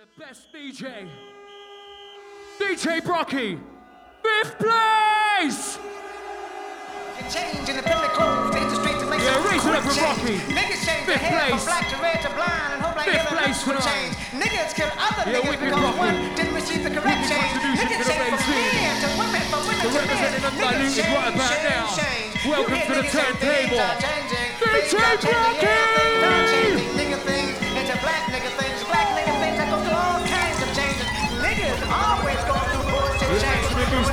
the best DJ. DJ Brockie, fifth place! Change in the public clothes, they hit the street to make Yeah, raise it up for Rocky. change. Niggas change their Fifth hair place. from black to red to blind and hope like Fifth hell place will change. Niggas kill other Yeah, niggas because Rocky. one didn't receive the correct Wicked change. Niggas change from men to women, from women to men. Niggas change, right about change, now. change. Welcome You to the turntable. changing, DJ changing, Brockie.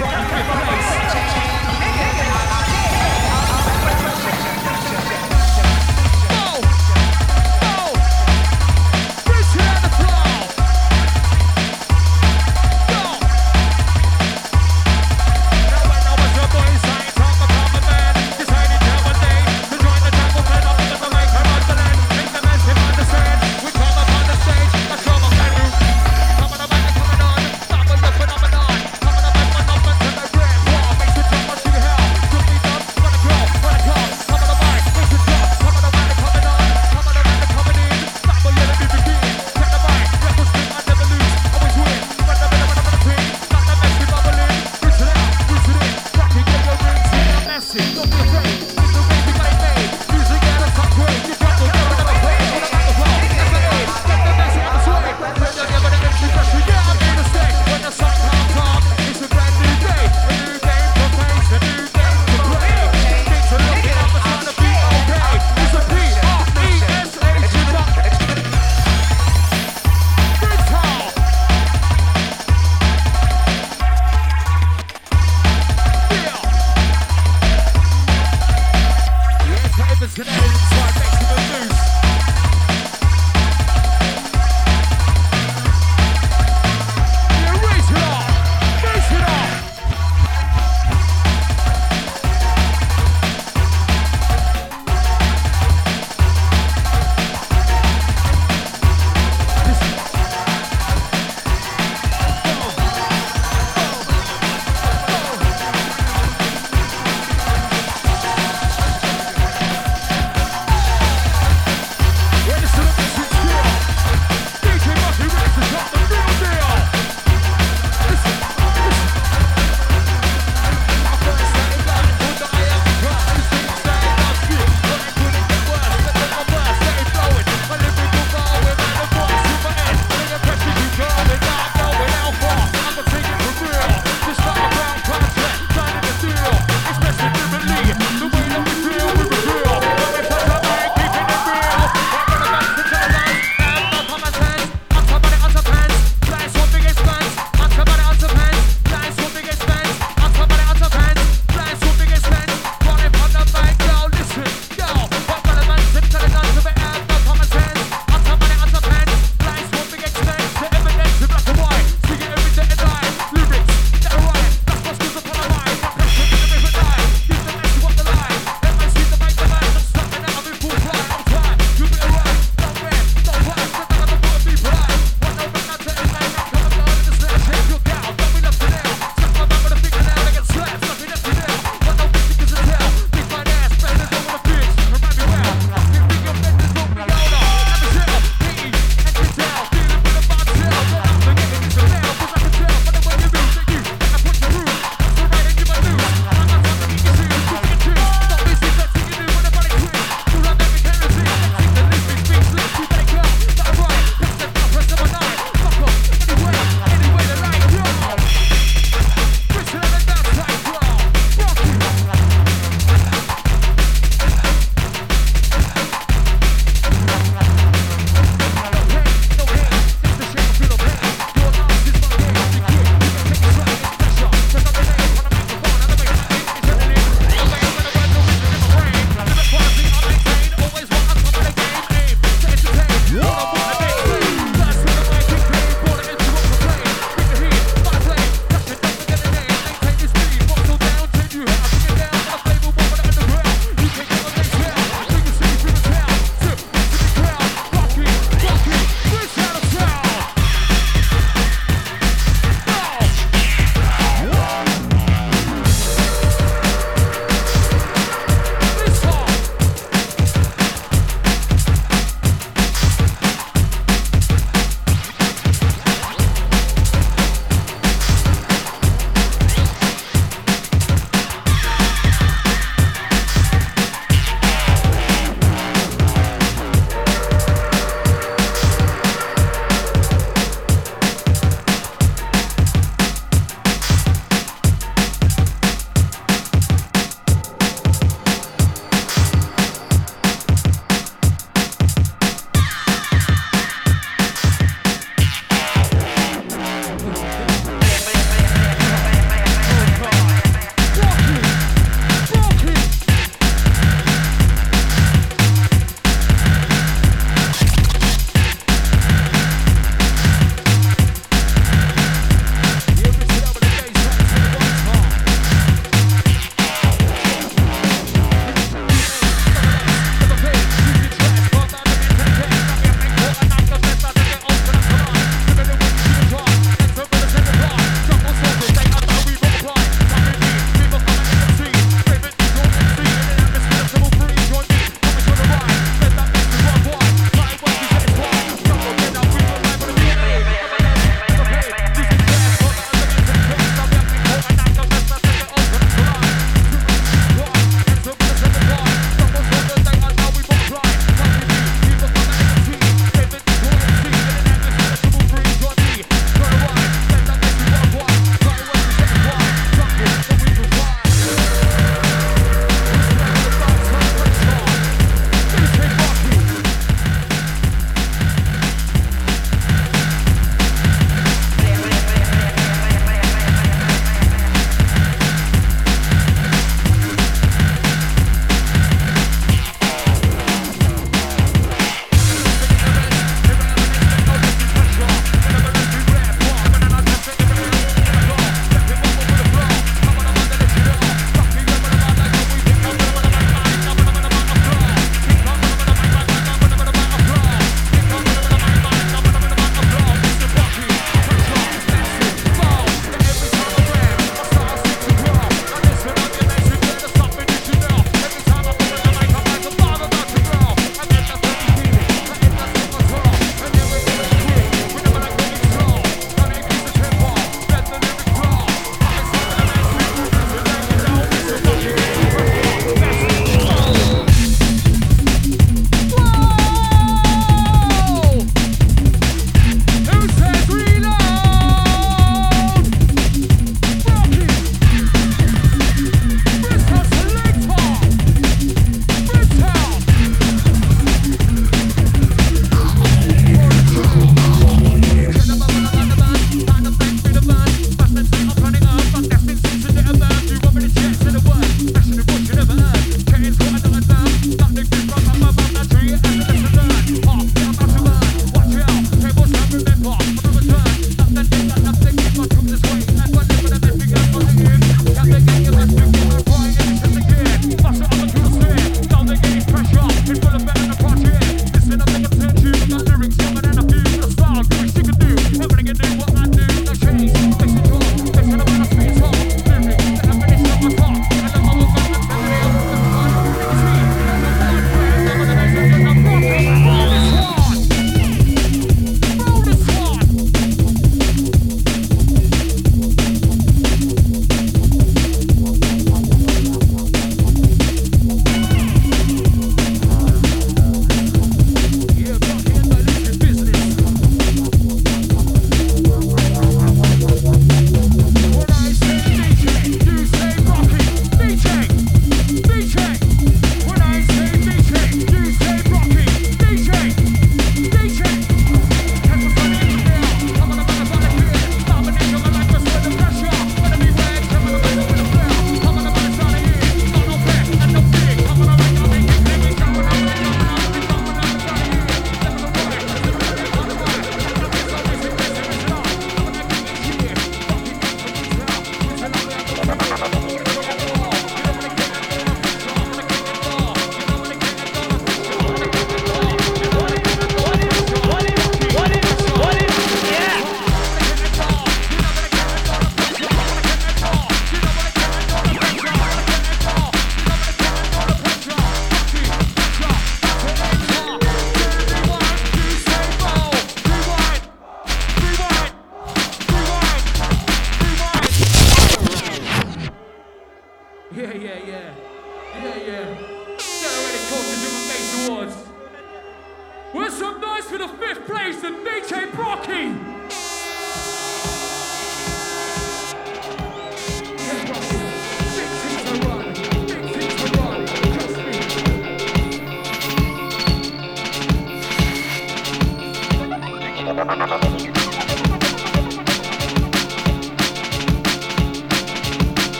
太棒了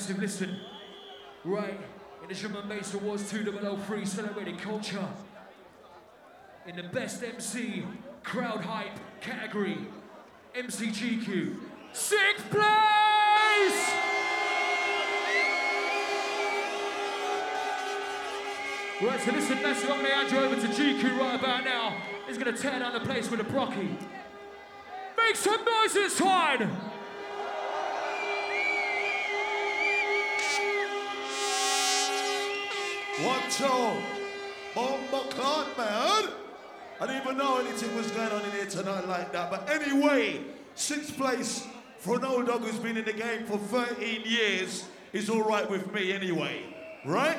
massive listen. Right, in the Drum & Bass Awards 2003 celebrating culture. In the best MC crowd hype category, MCGQ, sixth place! Right, so listen, massive, I'm gonna over to GQ right about now. He's gonna tear down the place with a Brockie. Make some noise this time! show. Oh, Bomba man. I didn't even know anything was going on in here tonight like that. But anyway, sixth place for an old dog who's been in the game for 13 years is all right with me anyway. Right?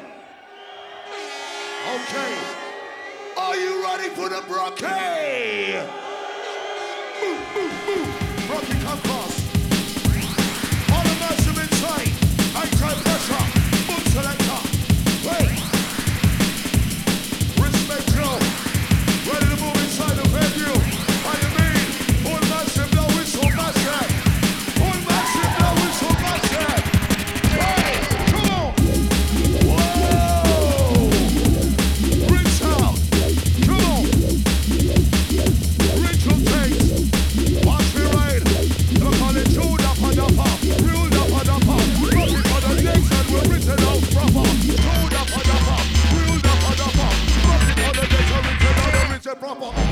Okay. Are you ready for the brocade? Move, move, move. Rocky, come cross. On tight. High time pressure. to select. po.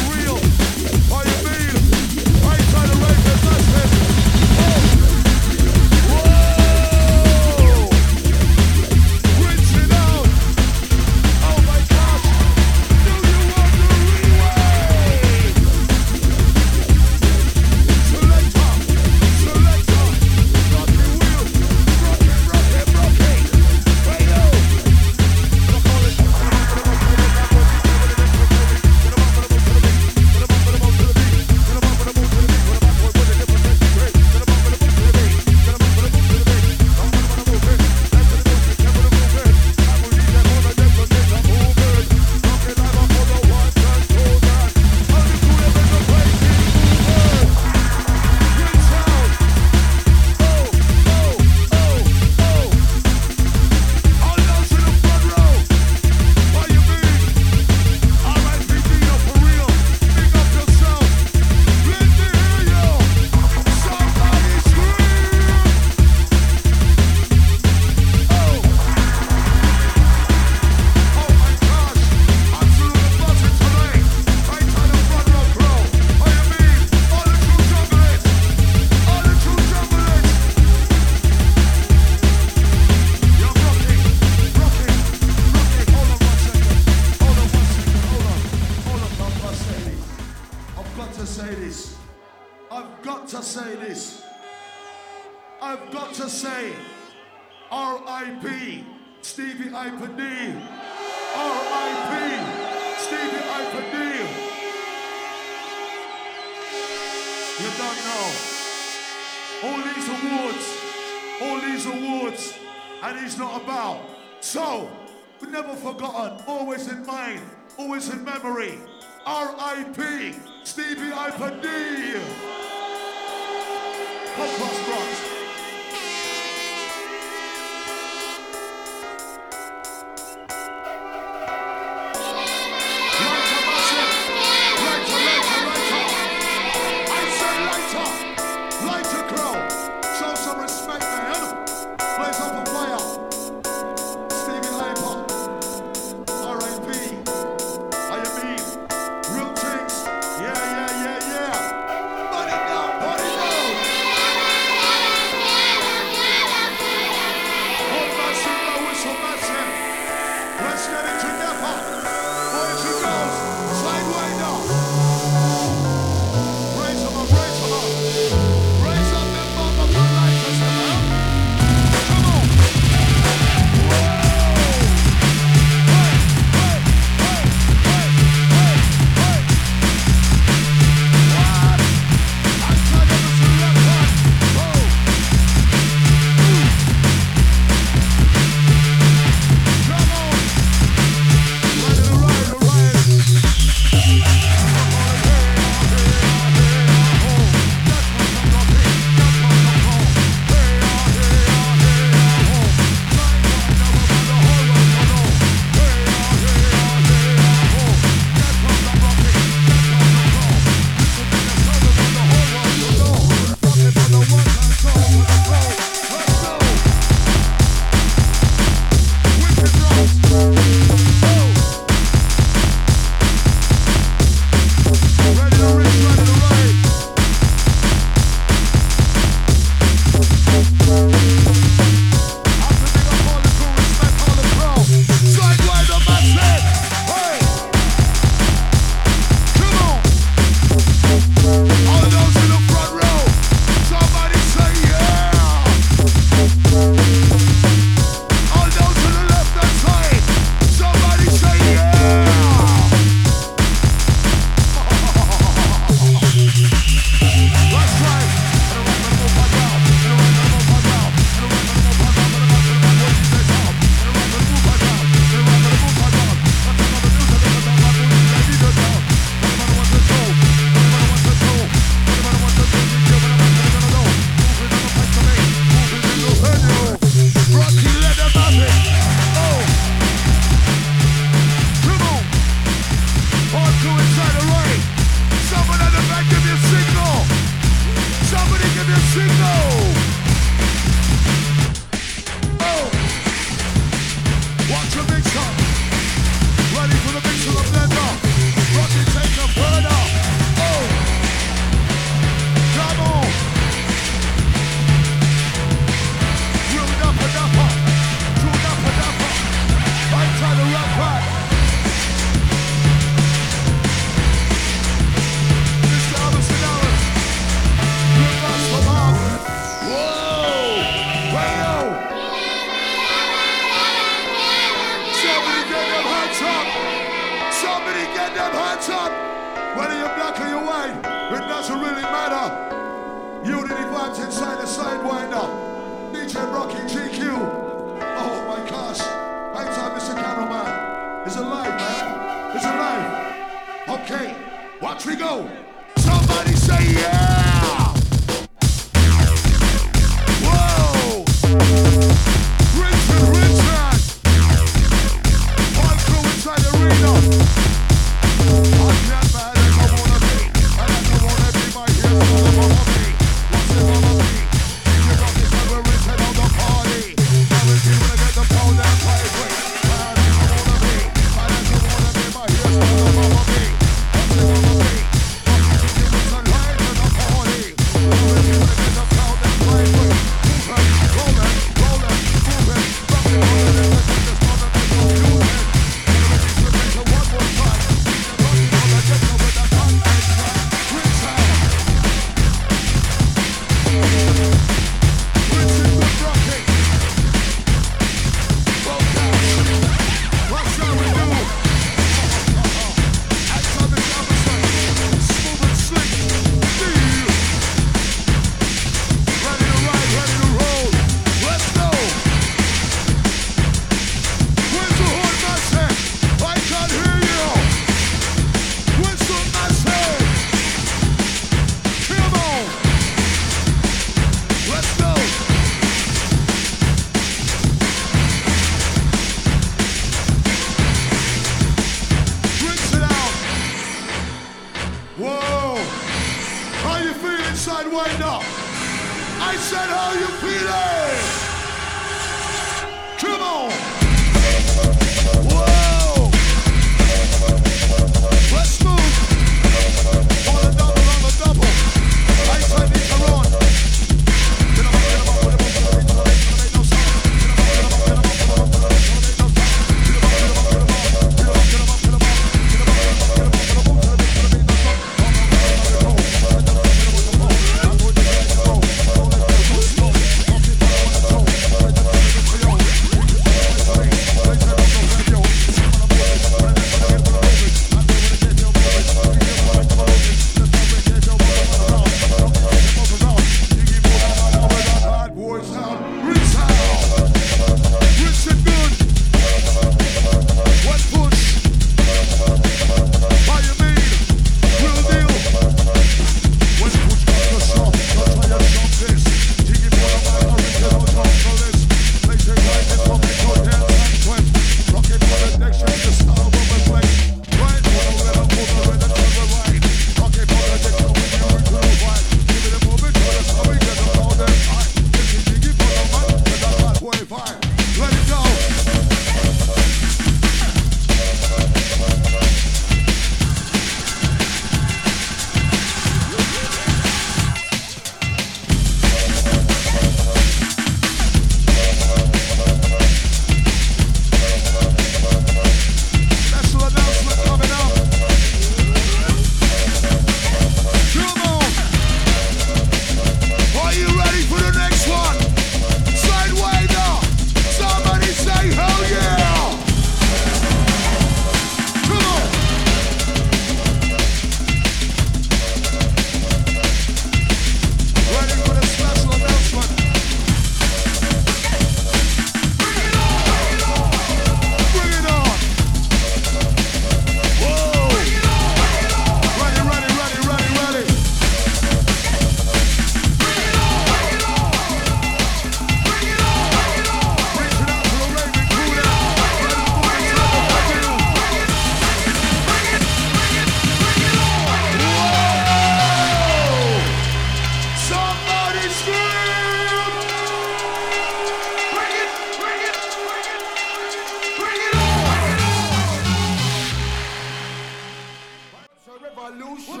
revolution.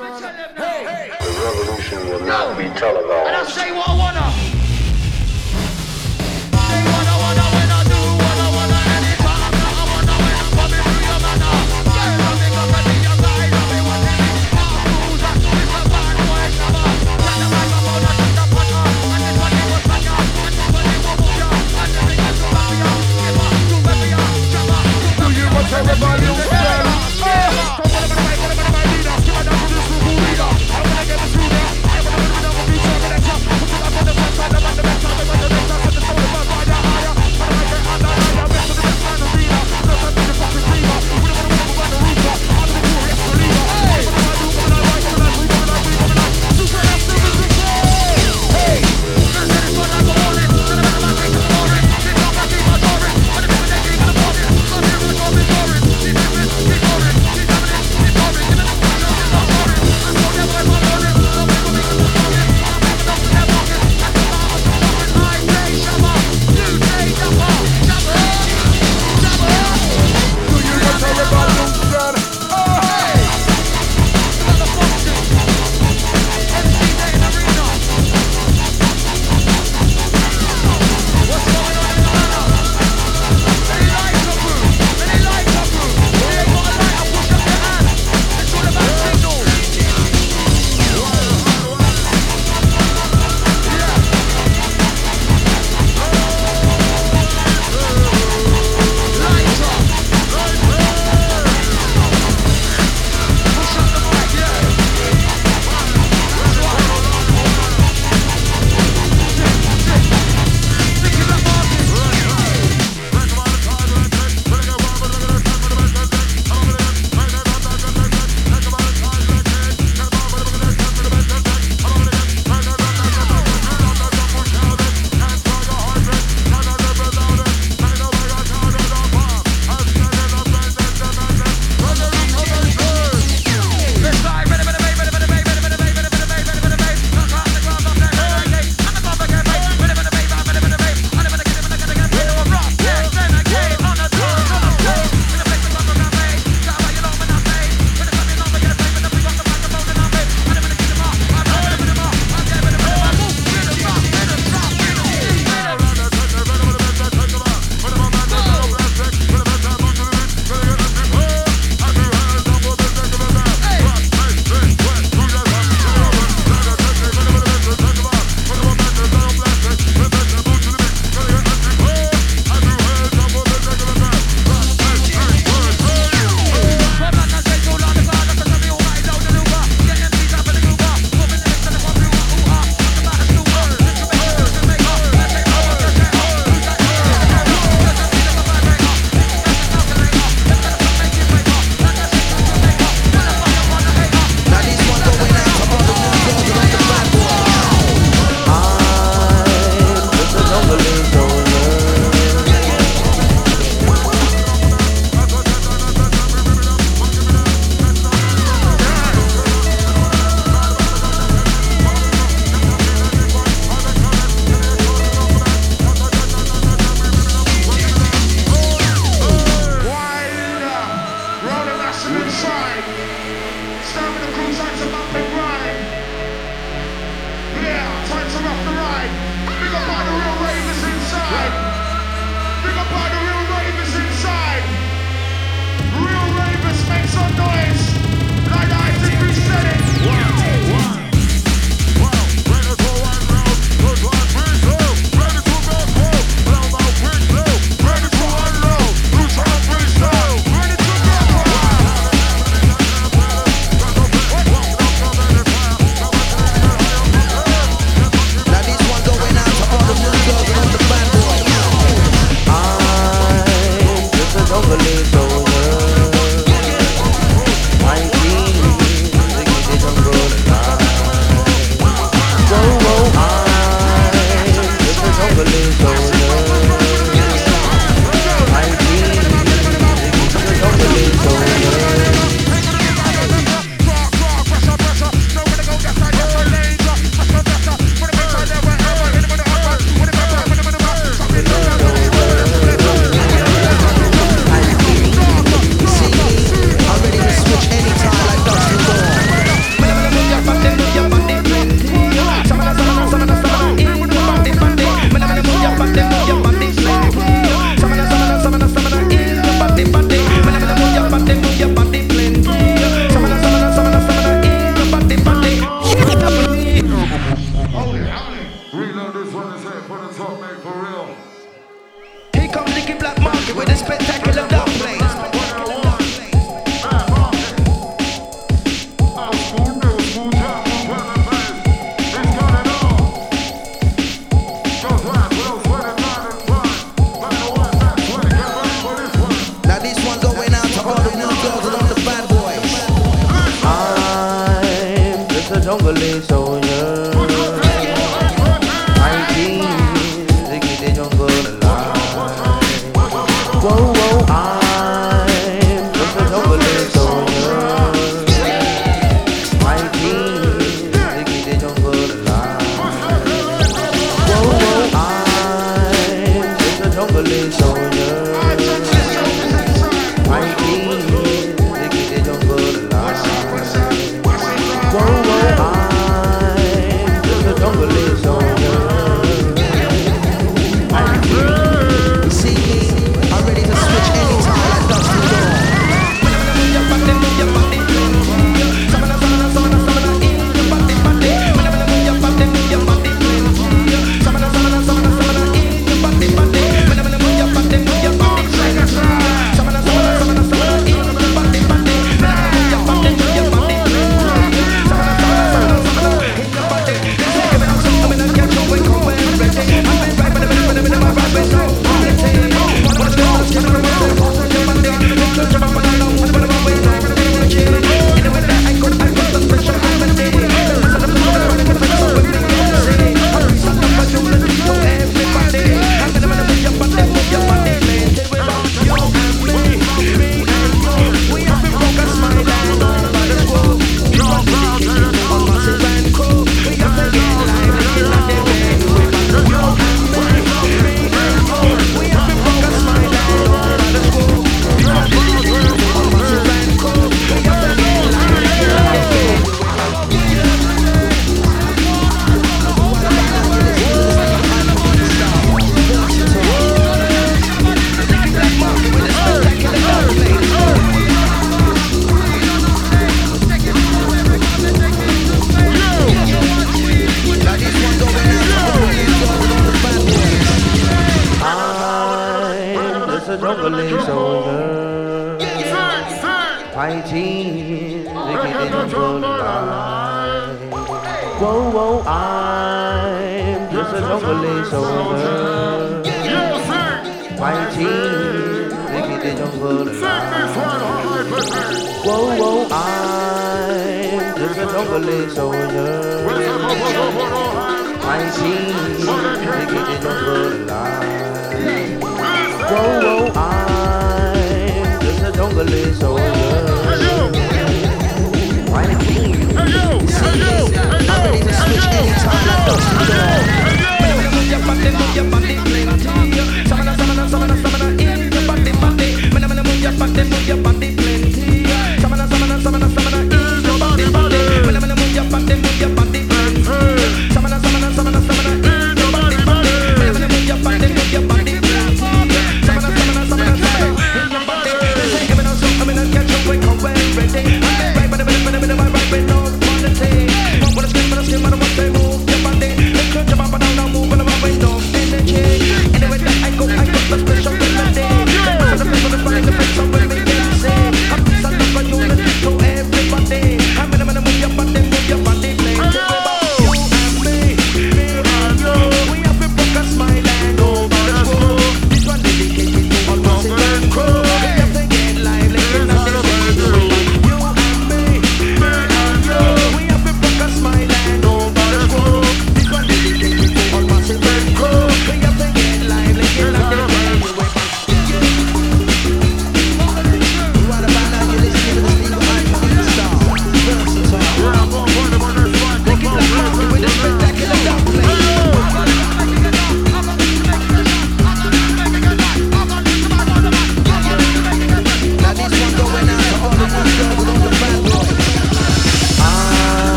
Hey, hey. The revolution will not be televised. And I say what I wanna.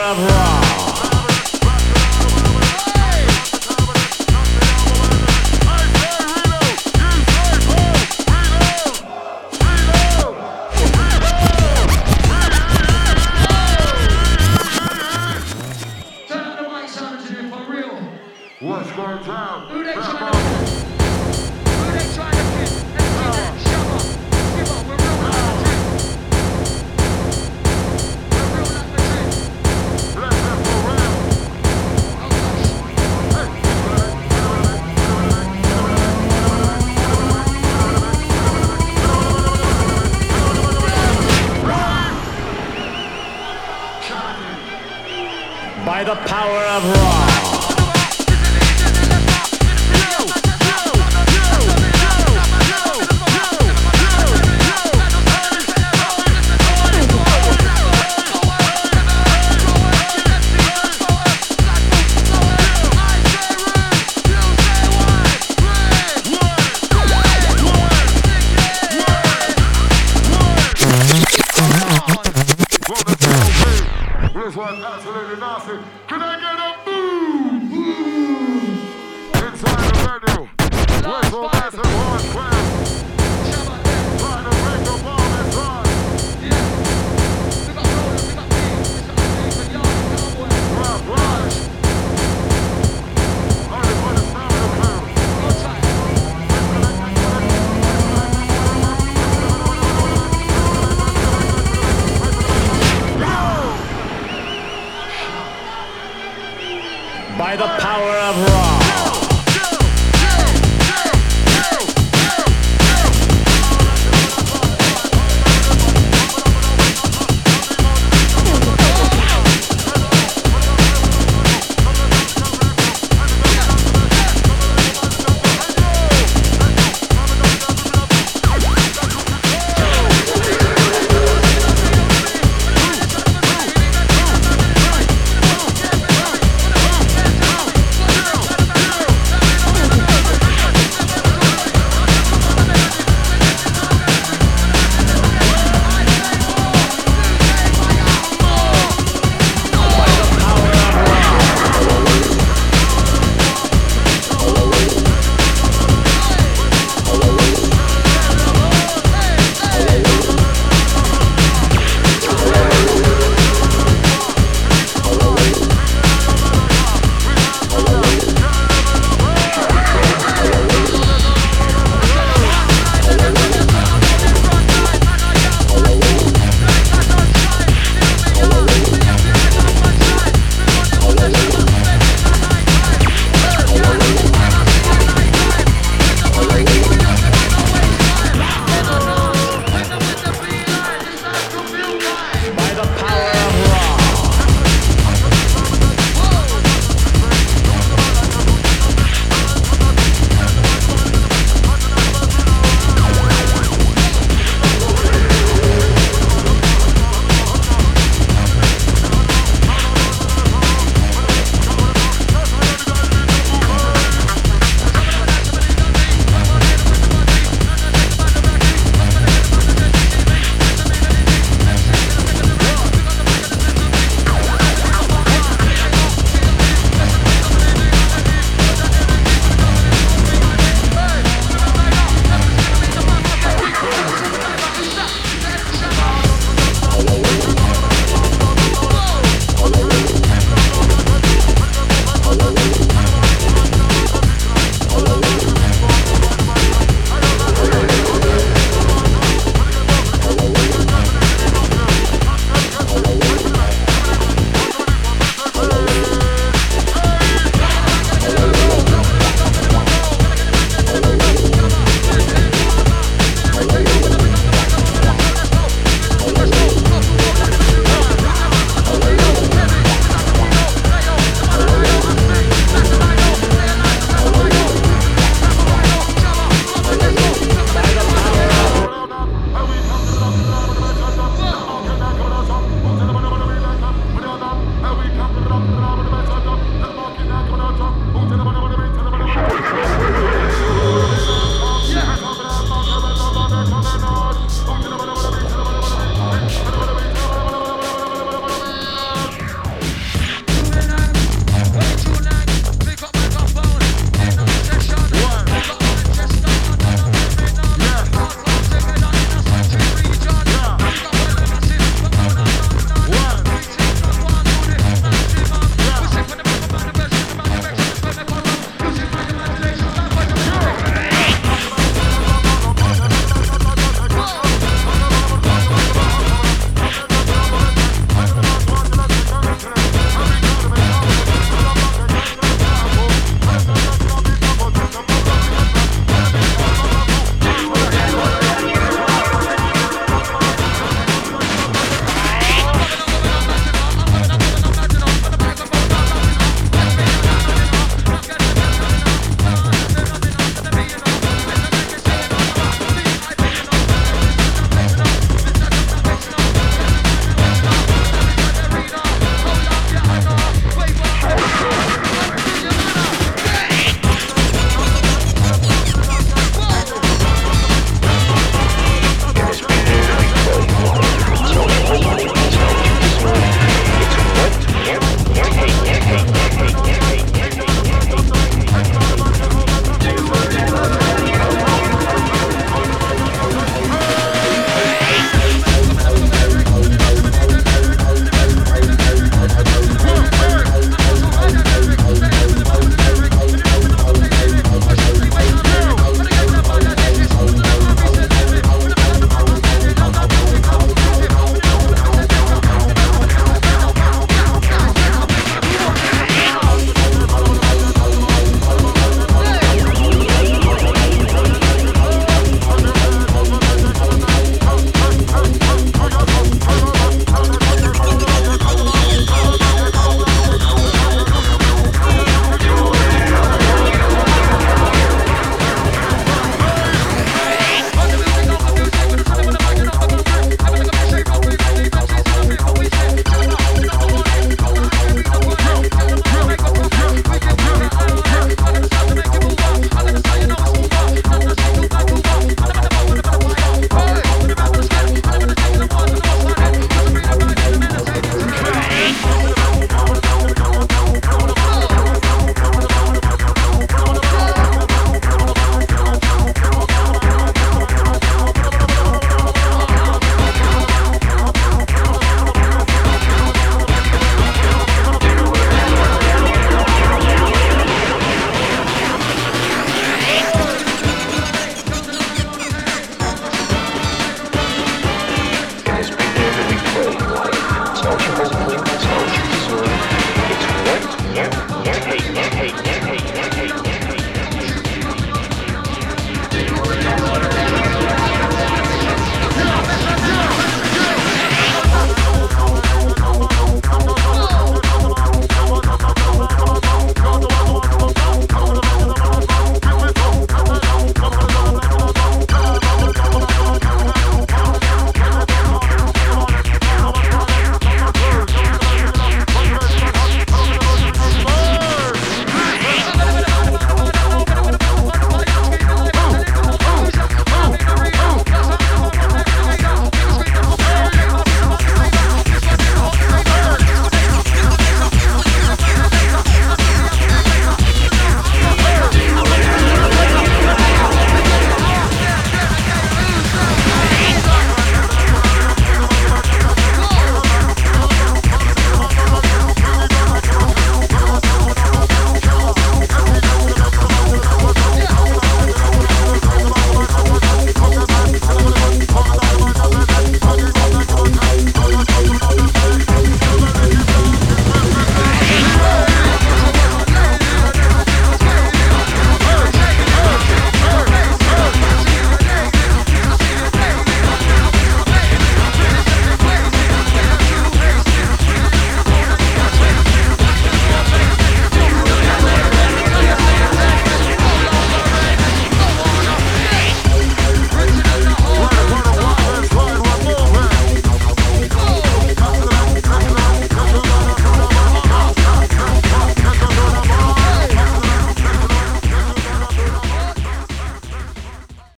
Of Ra.